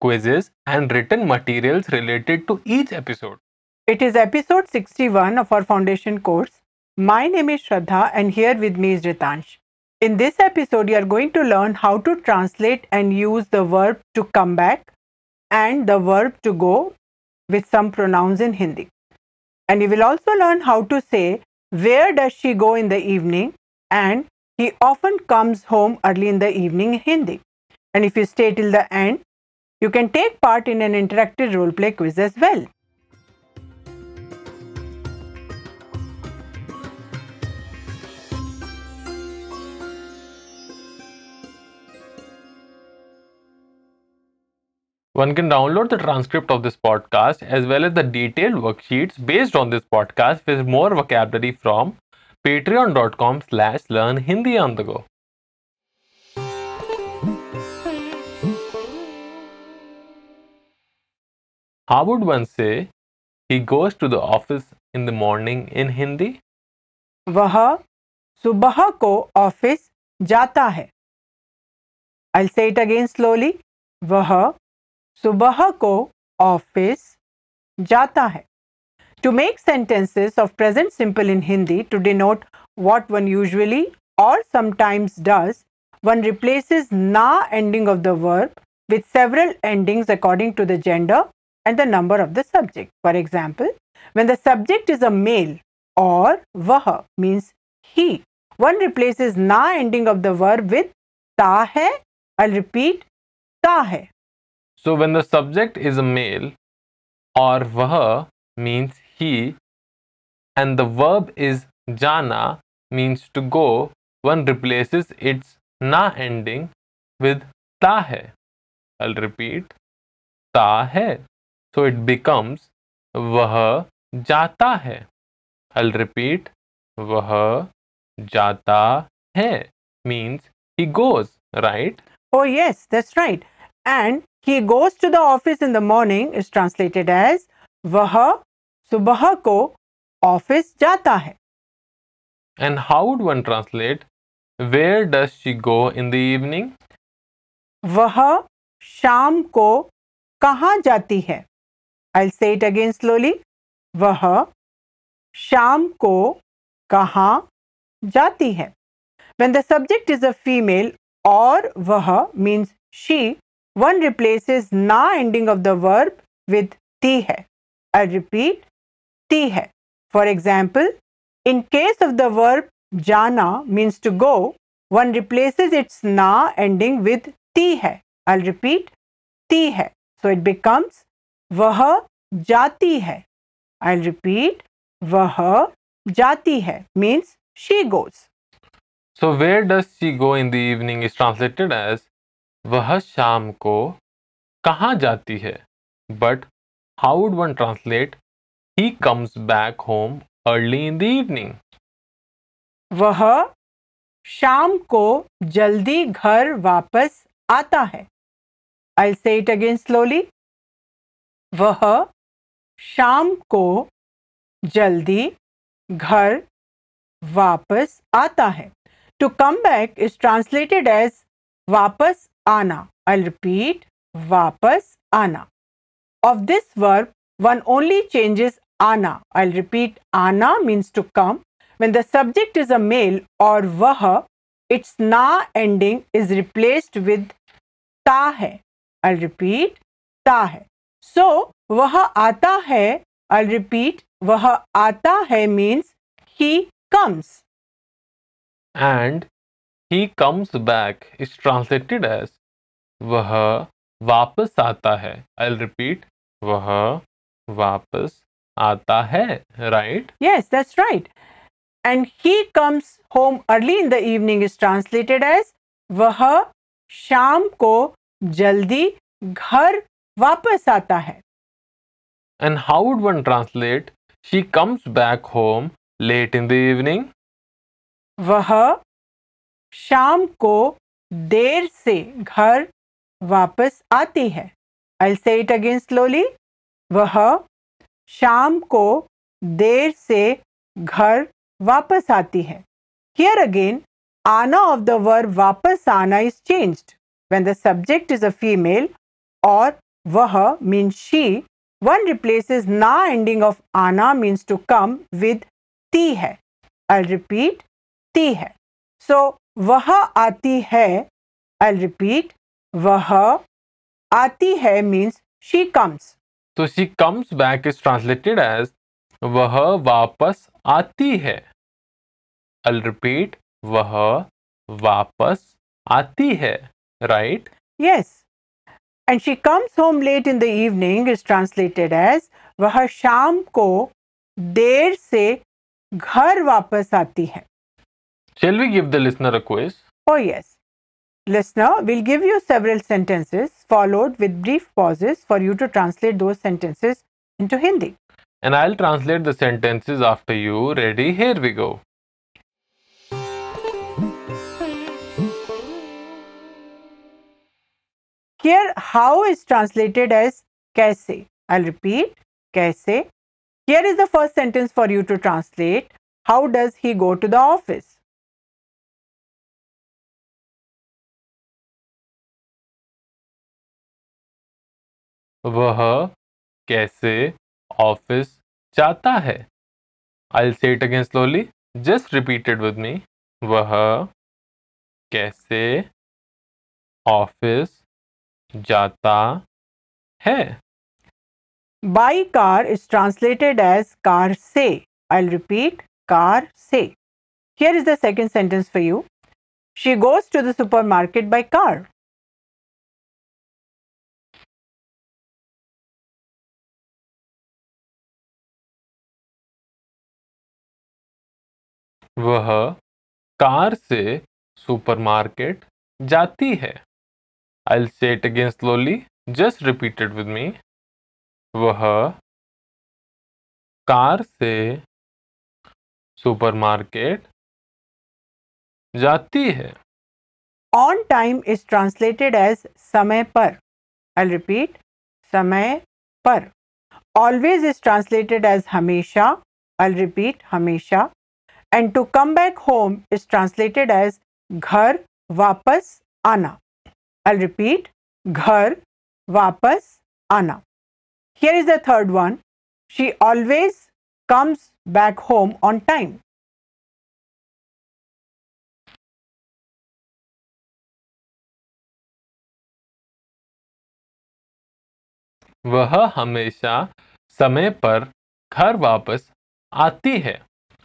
quizzes, and written materials related to each episode. It is episode 61 of our foundation course. My name is Shraddha and here with me is Ritansh. In this episode, you are going to learn how to translate and use the verb to come back and the verb to go with some pronouns in Hindi. And you will also learn how to say, Where does she go in the evening? and He often comes home early in the evening in Hindi. And if you stay till the end, you can take part in an interactive role play quiz as well. One can download the transcript of this podcast as well as the detailed worksheets based on this podcast with more vocabulary from patreon.com slash learn Hindi on the go. How would one say he goes to the office in the morning in Hindi? वह सुबह को office जाता है I'll say it again slowly. वह सुबह को office जाता है To make sentences of present simple in Hindi to denote what one usually or sometimes does, one replaces na ending of the verb with several endings according to the gender and the number of the subject. For example, when the subject is a male or vah means he, one replaces na ending of the verb with ta hai. I'll repeat ta hai. So when the subject is a male or vah means he and the verb is jana means to go, one replaces its na ending with ta hai. I'll repeat ta hai. So it becomes वह जाता है। I repeat वह जाता है। Means he goes right oh yes that's right and he goes to the office in the morning is translated as वह सुबह को office जाता है। And how do one translate where does she go in the evening वह शाम को कहा जाती है? I'll say it again slowly. वह शाम को कहाँ जाती है When the subject is a female or वह means she, one replaces na ending of the verb with ti hai. I'll repeat ti hai. For example, in case of the verb jana means to go, one replaces its na ending with ti hai. I'll repeat ti hai. So it becomes वह जाती है। I repeat वह जाती है means she goes so where does she go in the is translated as वह शाम को कहाँ जाती है? But how would one translate he comes back home early in the evening वह शाम को जल्दी घर वापस आता है। I say it again slowly वह शाम को जल्दी घर वापस आता है। To come back is translated as वापस आना। आई रिपीट वापस आना। Of this verb one only changes आना। आई रिपीट आना means to come when the subject is a male और वह इट्स ना एंडिंग इज़ रिप्लेस्ड विद ता है। आई रिपीट ता है। सो वह आता है आई रिपीट वह आता है means he comes and he comes back is translated as वह वापस आता है। आई रिपीट वह वापस आता है right yes that's right and he comes home early in the evening is translated as वह शाम को जल्दी घर वापस आता है। And how would one translate she comes back home late in the evening वह शाम को देर से घर वापस आती है। I say it again slowly वह शाम को देर से घर वापस आती है। हियर अगेन आना ऑफ़ द वर्ब वापस आना is changed when the subject is a female और वह मीन शी वन रिप्लेसेज ना एंडिंग ऑफ़ आना मीन्स टू कम विद ती है आई रिपीट ती है सो वह आती है आई रिपीट वह आती है मीन्स शी कम्स तो she comes back is translated as वह वापस आती है. आई रिपीट वह वापस आती है right yes and she comes home late in the evening is translated as वह शाम को देर से घर वापस आती है Shall we give the listener a quiz? Oh, yes. Listener, we'll give you several sentences followed with brief pauses for you to translate those sentences into Hindi. And I'll translate the sentences after you. Ready? Here we go. Here, how is translated as kaise. I'll repeat kaise. Here is the first sentence for you to translate. How does he go to the office? वह कैसे office जाता है say it again slowly. Just repeat it with me. वह कैसे office जाता है। By car is translated as car से। I repeat car से। Here is the second sentence for you she goes to the supermarket by car वह car से supermarket जाती है। I say it again slowly just repeated with me वह car से supermarket जाती है। On time is translated as समय पर। आई रिपीट समय पर. ऑलवेज इज़ ट्रांसलेटेड एज हमेशा। आई रिपीट हमेशा. And to come back home is translated as घर वापस आना। I'll repeat, घर वापस आना। Here is the third one she always comes back home on time वह हमेशा समय पर घर वापस आती है।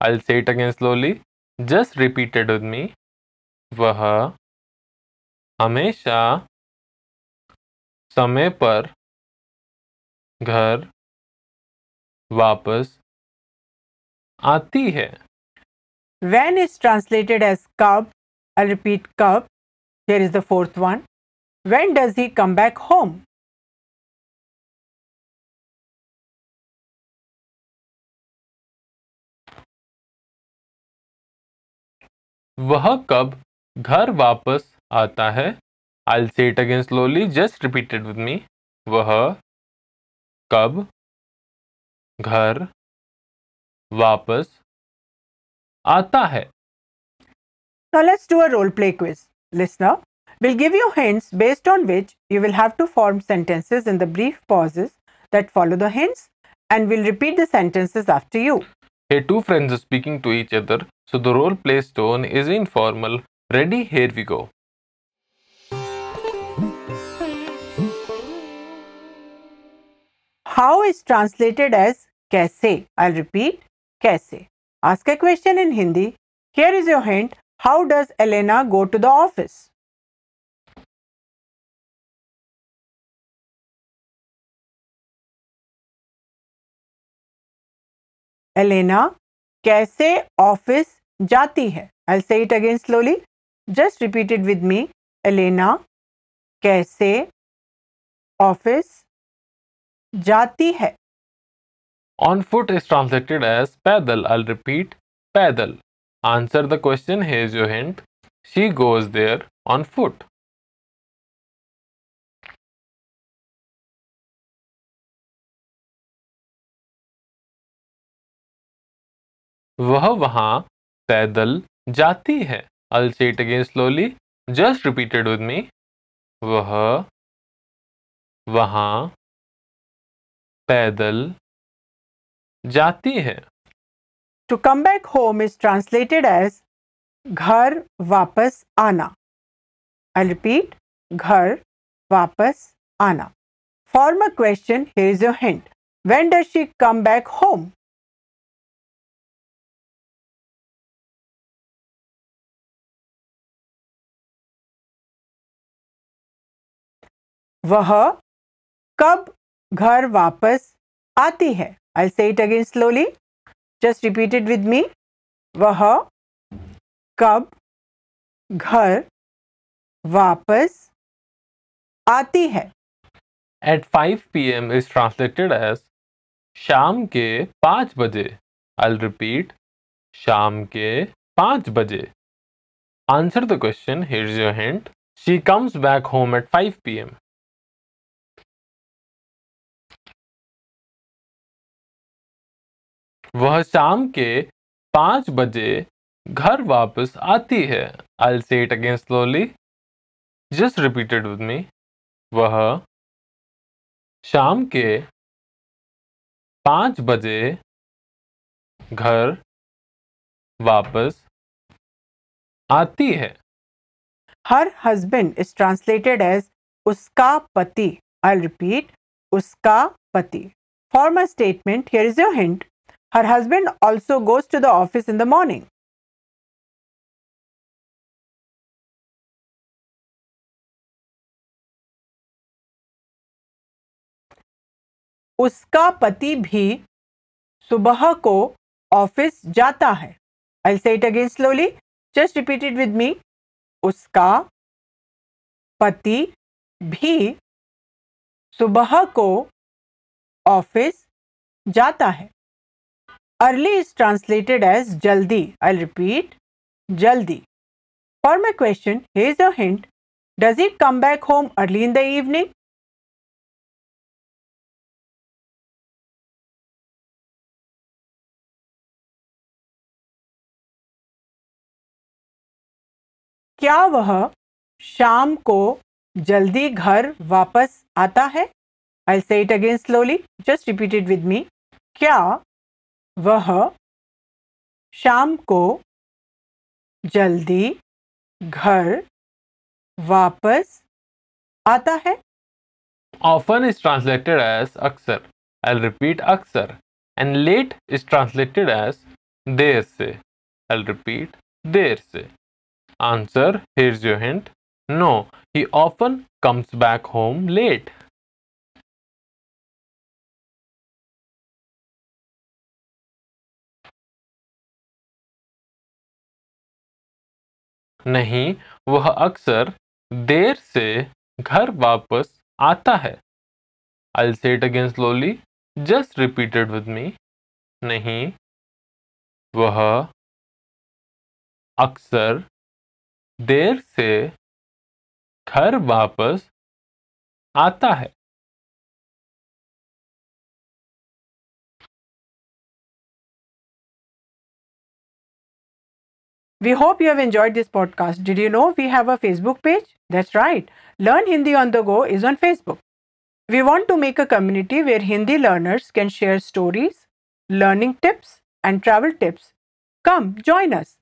I say it again slowly just repeated with me वह हमेशा समय पर घर वापस आती है। वैन इज़ ट्रांसलेटेड एज कब आई रिपीट कब here is the fourth one when does he come back home वह कब घर वापस आता है say it again slowly. Just repeat it with me. वह कब घर वापस आता है Now let's do a role play quiz. Listener, we'll give you hints based on which you will have to form sentences in the brief pauses that follow the hints and we'll repeat the sentences after you. Here, two friends are speaking to each other, so the role play tone is informal. Ready? Here we go. How is translated as कैसे? I repeat कैसे? Ask a question in Hindi here is your hint how does Elena go to the office Elena कैसे office जाती है? I say it again slowly just repeated with me Elena कैसे office जाती है। On foot is translated as पैदल। I repeat पैदल। Answer the question here's your hint she goes there on foot वह वहाँ पैदल जाती है। I'll it again slowly just repeated with me वह वहाँ पैदल जाती है। To come back home is translated as घर वापस आना। आई रिपीट घर वापस आना। Form a question here is your hint when does she come back home वह कब घर वापस आती है। I say it again slowly just repeated with me वह कब घर वापस आती है। At five P M is translated as शाम के पाँच बजे। आई रिपीट शाम के पाँच बजे। Answer the question here's your hint she comes back home at five P M वह शाम के पाँच बजे घर वापस आती है। Say it again slowly. Just repeat it with me. वह शाम के पाँच बजे घर वापस आती है। Her husband is translated as उसका पति. आई रिपीट उसका पति. For my statement here is your hint her husband also goes to the office in the morning उसका पति भी सुबह को ऑफ़िस जाता है। I say it again slowly just repeated with me उसका पति भी सुबह को ऑफ़िस जाता है। अर्ली इज़ ट्रांसलेटेड एज जल्दी आई रिपीट जल्दी for my question here's a hint does it come back home early in the evening क्या वह शाम को जल्दी घर वापस आता है? I say it again slowly just repeat it with me क्या वह शाम को जल्दी घर वापस आता है। ऑफन इज़ ट्रांसलेटेड एज अक्सर। आई रिपीट अक्सर। And late is translated as देर से। आई रिपीट देर से। Answer here's your hint no he often comes back home late नहीं, वह अक्सर देर से घर वापस आता है say it again slowly. Just repeat it with me. नहीं, वह अक्सर देर से घर वापस आता है We hope you have enjoyed this podcast. Did you know we have a Facebook page? That's right. Learn Hindi on the go is on Facebook. We want to make a community where Hindi learners can share stories, learning tips, and travel tips. Come join us.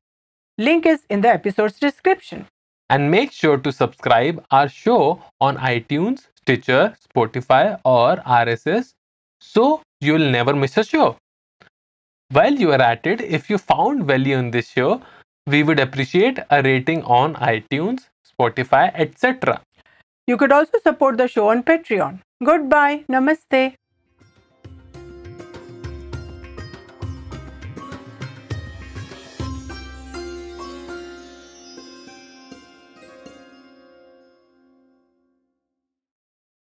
Link is in the episode's description. and make sure to subscribe our show on iTunes, Stitcher, Spotify or RSS so you'll never miss a show. While you are at it, if you found value in this show, we would appreciate a rating on iTunes, Spotify, etc. You could also support the show on Patreon. Goodbye. Namaste.